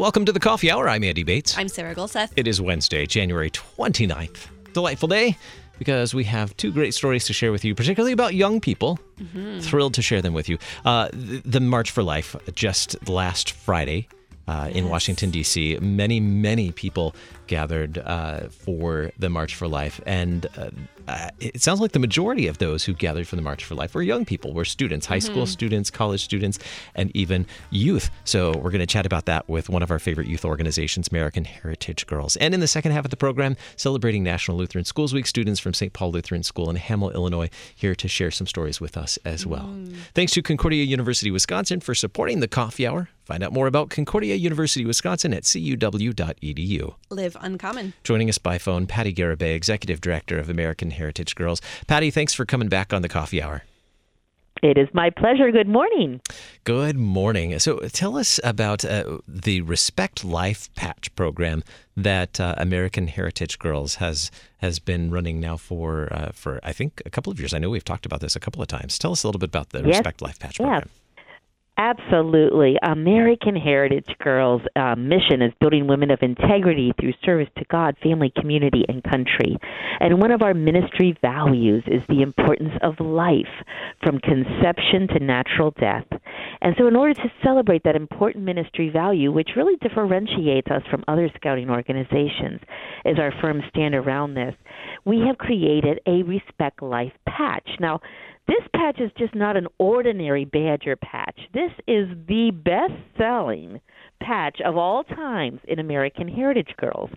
welcome to the Coffee Hour. I'm Andy Bates. I'm Sarah Gulseth. It is Wednesday, January 29th. Delightful day because we have two great stories to share with you, particularly about young people. Mm-hmm. Thrilled to share them with you. Uh, the, March for Life just last Friday uh, yes. in Washington, D.C. Many, many people gathered uh, for the March for Life. And uh, uh, it sounds like the majority of those who gathered for the March for Life were young people, were students, high mm-hmm. school students, college students, and even youth. So we're going to chat about that with one of our favorite youth organizations, American Heritage Girls. And in the second half of the program, celebrating National Lutheran Schools Week, students from St. Paul Lutheran School in Hamel, Illinois, here to share some stories with us as well. Mm. Thanks to Concordia University, Wisconsin for supporting the coffee hour. Find out more about Concordia University, Wisconsin at cuw.edu. Live uncommon. Joining us by phone, Patti Garibay, Executive Director of American Heritage Girls. Patti, thanks for coming back on the coffee hour. It is my pleasure. Good morning. Good morning. So, tell us about uh, the Respect Life Patch program that uh, American Heritage Girls has has been running now for uh, for I think a couple of years. I know we've talked about this a couple of times. Tell us a little bit about the yes. Respect Life Patch program. Yes. Absolutely. American Heritage Girls' uh, mission is building women of integrity through service to God, family, community, and country. And one of our ministry values is the importance of life from conception to natural death. And so, in order to celebrate that important ministry value, which really differentiates us from other scouting organizations, as our firm stand around this, we have created a Respect Life patch. Now, this patch is just not an ordinary Badger patch. This is the best selling patch of all times in American Heritage Girls.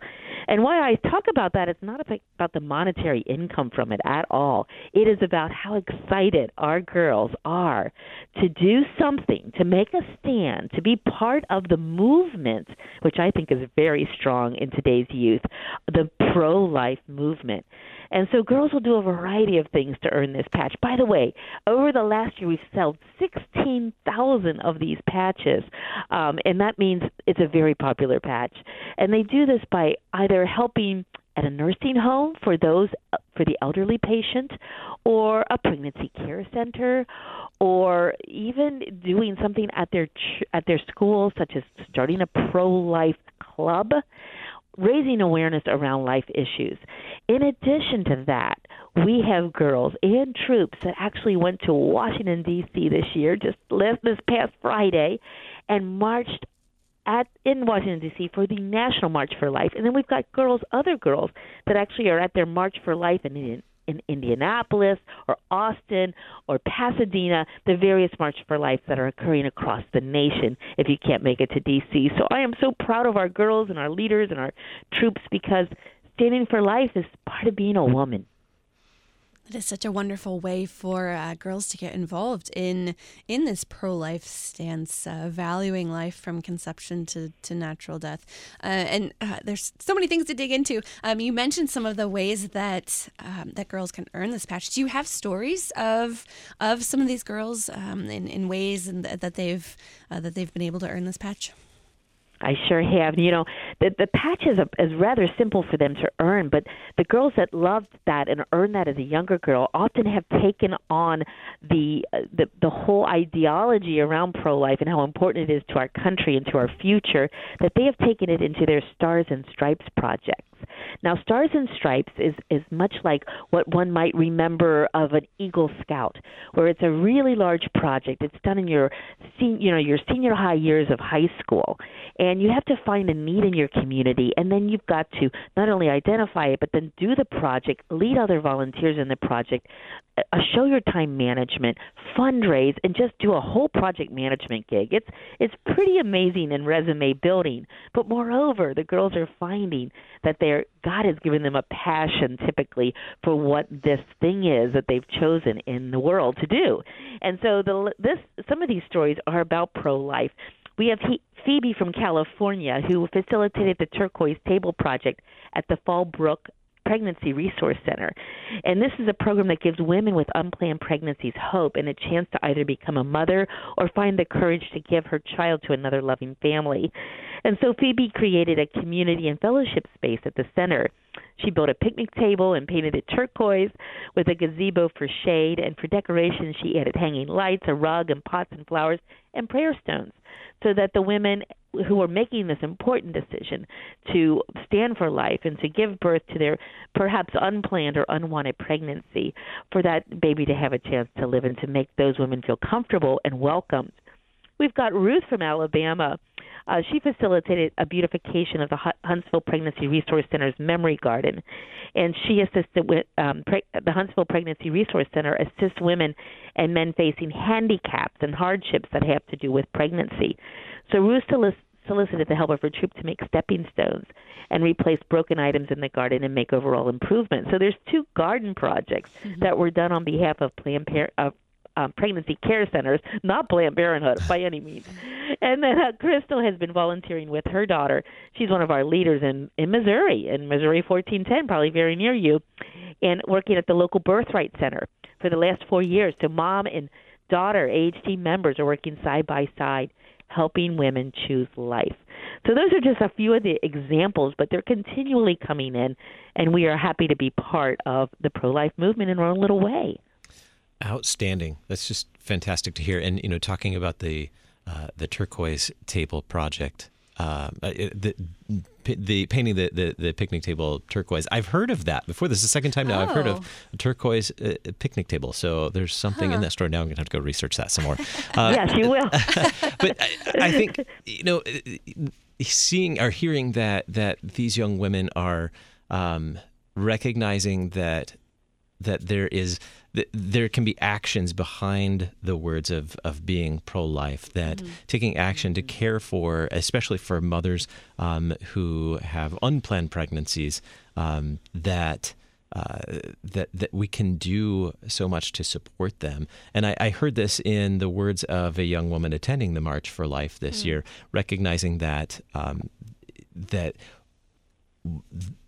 And why I talk about that, it's not about the monetary income from it at all. It is about how excited our girls are to do something, to make a stand, to be part of the movement, which I think is very strong in today's youth, the pro life movement. And so girls will do a variety of things to earn this patch. By the way, over the last year, we've sold 16,000 of these patches, um, and that means it's a very popular patch. And they do this by either helping at a nursing home for those for the elderly patient or a pregnancy care center or even doing something at their ch- at their school such as starting a pro life club raising awareness around life issues. In addition to that, we have girls and troops that actually went to Washington D.C. this year, just this past Friday, and marched at in Washington D.C. for the National March for Life, and then we've got girls, other girls that actually are at their March for Life in in Indianapolis or Austin or Pasadena, the various March for Life that are occurring across the nation if you can't make it to DC. So I am so proud of our girls and our leaders and our troops because standing for life is part of being a woman. It is such a wonderful way for uh, girls to get involved in in this pro life stance, uh, valuing life from conception to, to natural death. Uh, and uh, there's so many things to dig into. Um, you mentioned some of the ways that um, that girls can earn this patch. Do you have stories of of some of these girls um, in in ways and that they've uh, that they've been able to earn this patch? I sure have. You know, the the patch is, a, is rather simple for them to earn, but the girls that loved that and earned that as a younger girl often have taken on the uh, the the whole ideology around pro life and how important it is to our country and to our future that they have taken it into their Stars and Stripes projects. Now, Stars and Stripes is is much like what one might remember of an Eagle Scout, where it's a really large project. It's done in your you know your senior high years of high school, and you have to find a need in your community, and then you've got to not only identify it, but then do the project, lead other volunteers in the project, uh, show your time management, fundraise, and just do a whole project management gig. It's it's pretty amazing in resume building. But moreover, the girls are finding that they're God has given them a passion typically for what this thing is that they've chosen in the world to do. And so the this some of these stories are about pro life. We have Phoebe from California who facilitated the Turquoise Table Project at the Fallbrook Pregnancy Resource Center. And this is a program that gives women with unplanned pregnancies hope and a chance to either become a mother or find the courage to give her child to another loving family. And so Phoebe created a community and fellowship space at the center. She built a picnic table and painted it turquoise with a gazebo for shade, and for decoration, she added hanging lights, a rug, and pots and flowers and prayer stones so that the women who are making this important decision to stand for life and to give birth to their perhaps unplanned or unwanted pregnancy for that baby to have a chance to live and to make those women feel comfortable and welcomed. We've got Ruth from Alabama. Uh, she facilitated a beautification of the Huntsville Pregnancy Resource Center's memory garden, and she assisted with um, pre- the Huntsville Pregnancy Resource Center assists women and men facing handicaps and hardships that have to do with pregnancy. So Ruth solicited the help of her troop to make stepping stones and replace broken items in the garden and make overall improvements. So there's two garden projects mm-hmm. that were done on behalf of Planned Parenthood. Um, pregnancy care centers, not Planned Parenthood by any means. And then uh, Crystal has been volunteering with her daughter. She's one of our leaders in in Missouri, in Missouri 1410, probably very near you, and working at the local Birthright Center for the last four years. So mom and daughter, team members, are working side by side helping women choose life. So those are just a few of the examples, but they're continually coming in, and we are happy to be part of the pro-life movement in our own little way. Outstanding. That's just fantastic to hear. And you know, talking about the uh, the turquoise table project uh, the the painting the, the, the picnic table turquoise. I've heard of that before. This is the second time now oh. I've heard of oh. a turquoise uh, picnic table. So there's something huh. in that story. Now I'm going to have to go research that some more. Uh, yes, you will. but I, I, think you know, seeing or hearing that that these young women are um, recognizing that that there is there can be actions behind the words of, of being pro life, that mm-hmm. taking action to care for, especially for mothers um, who have unplanned pregnancies, um, that. Uh, that that we can do so much to support them, and I, I, heard this in the words of a young woman attending the March for Life this mm-hmm. year, recognizing that um, that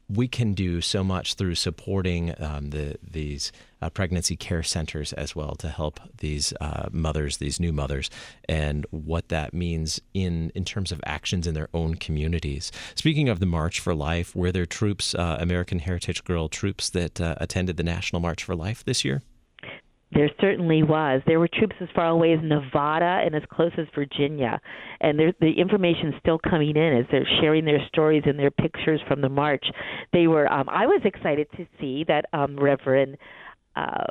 we can do so much through supporting um, the these uh, pregnancy care centers as well to help these uh, mothers, these new mothers, and what that means in in terms of actions in their own communities. Speaking of the March for Life, were there troops, uh, American Heritage Girl troops, that uh, attended the National March for Life this year? There certainly was. There were troops as far away as Nevada and as close as Virginia, and there, the information is still coming in as they're sharing their stories and their pictures from the march. They were. Um, I was excited to see that um, Reverend. Uh,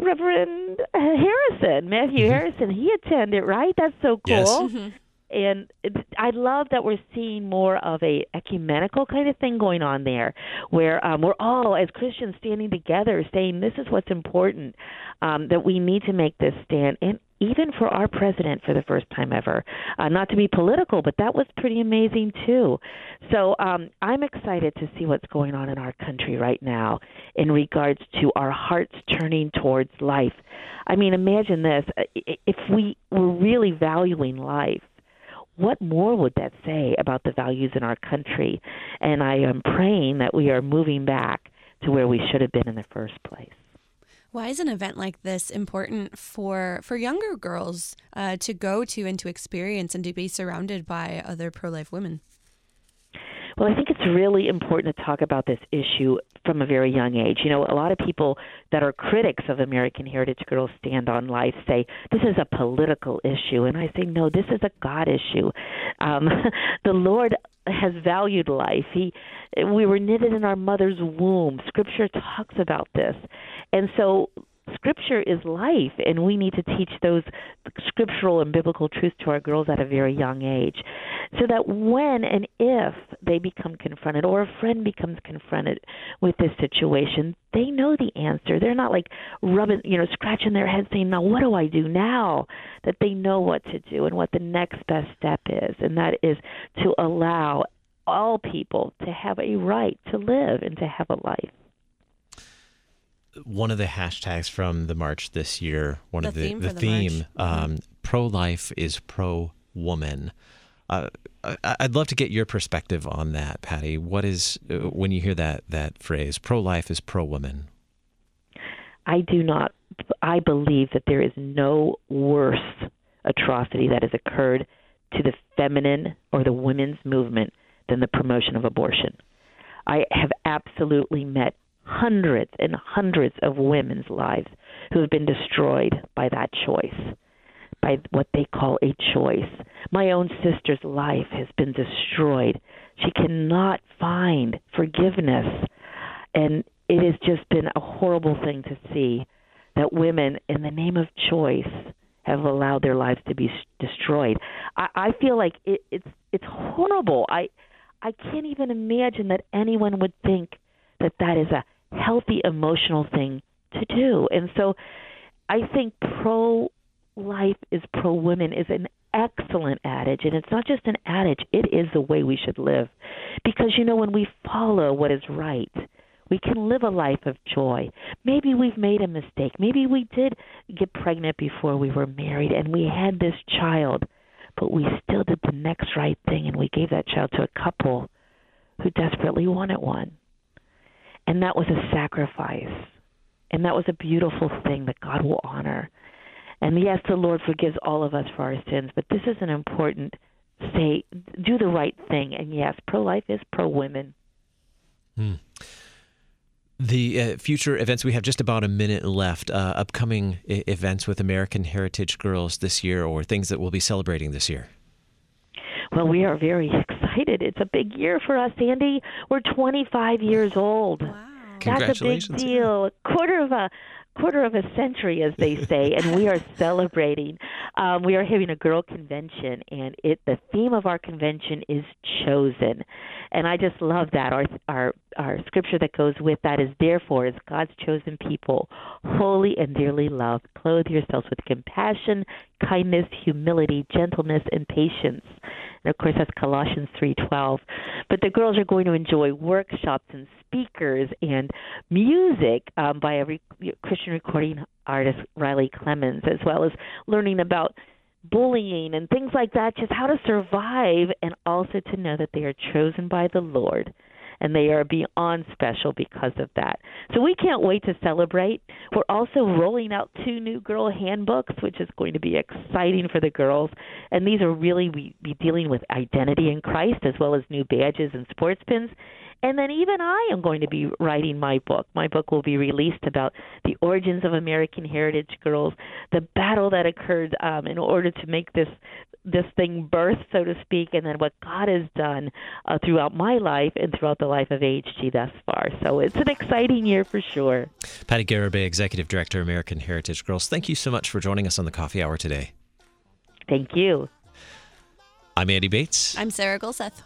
Reverend Harrison, Matthew mm-hmm. Harrison, he attended, right? That's so cool. Yes. Mm-hmm and I love that we're seeing more of a ecumenical kind of thing going on there, where um, we're all as Christians standing together, saying this is what's important, um, that we need to make this stand, and even for our president for the first time ever. Uh, not to be political, but that was pretty amazing too. So um, I'm excited to see what's going on in our country right now in regards to our hearts turning towards life. I mean, imagine this: if we were really valuing life what more would that say about the values in our country? And I am praying that we are moving back to where we should have been in the first place. Why is an event like this important for for younger girls uh, to go to and to experience and to be surrounded by other pro life women? Well, I think it's really important to talk about this issue from a very young age. You know, a lot of people that are critics of American Heritage Girls Stand on Life say this is a political issue, and I say no, this is a God issue. Um, the Lord has valued life. He, we were knitted in our mother's womb. Scripture talks about this, and so scripture is life and we need to teach those scriptural and biblical truths to our girls at a very young age so that when and if they become confronted or a friend becomes confronted with this situation they know the answer they're not like rubbing you know scratching their head saying now what do i do now that they know what to do and what the next best step is and that is to allow all people to have a right to live and to have a life one of the hashtags from the march this year, one the of the theme the, theme, mm-hmm. um, mm-hmm. pro life is pro woman. Uh, I'd love to get your perspective on that, Patti. What is uh, when you hear that that phrase, pro life is pro woman? I do not. I believe that there is no worse atrocity that has occurred to the feminine or the women's movement than the promotion of abortion. I have absolutely met hundreds and hundreds of women's lives who have been destroyed by that choice. By what they call a choice. My own sister's life has been destroyed. She cannot find forgiveness. And it has just been a horrible thing to see that women, in the name of choice, have allowed their lives to be destroyed. I, I feel like it, it's it's horrible. I I can't even imagine that anyone would think that that is a healthy emotional thing to do. And so I think pro life is pro women is an excellent adage and it's not just an adage, it is the way we should live. Because you know when we follow what is right, we can live a life of joy. Maybe we've made a mistake. Maybe we did get pregnant before we were married and we had this child but we still did the next right thing and we gave that child to a couple who desperately wanted one. And that was a sacrifice. And that was a beautiful thing that God will honor. And yes, the Lord forgives all of us for our sins, but this is an important say do the right thing. And yes, pro life is pro women. Hmm the uh, future events we have just about a minute left uh, upcoming I- events with american heritage girls this year or things that we'll be celebrating this year well we are very excited it's a big year for us andy we're 25 years old wow. That's a big deal a quarter of a quarter of a century, as they say, and we are celebrating. Um, we are having a girl convention, and it the theme of our convention is chosen, and I just love that. Our our our scripture that goes with that is therefore, as God's chosen people, holy and dearly loved, clothe yourselves with compassion, kindness, humility, gentleness, and patience. And of course, that's Colossians 3:12. But the girls are going to enjoy workshops and speakers and music um, by a re- Christian recording artist, Riley Clemmons, as well as learning about bullying and things like that, just how to survive, and also to know that they are chosen by the Lord and they are beyond special because of that. So we can't wait to celebrate. We're also rolling out two new girl handbooks, which is going to be exciting for the girls. And these are really we be dealing with identity in Christ as well as new badges and sports pins. And then even I am going to be writing my book. My book will be released about the origins of American Heritage Girls, the battle that occurred um, in order to make this this thing birth, so to speak, and then what God has done uh, throughout my life and throughout the life of AHG thus far. So it's an exciting year for sure. Patti Garibay, Executive Director, American Heritage Girls, thank you so much for joining us on the Coffee Hour today. Thank you. I'm Andy Bates. I'm Sarah Gulseth.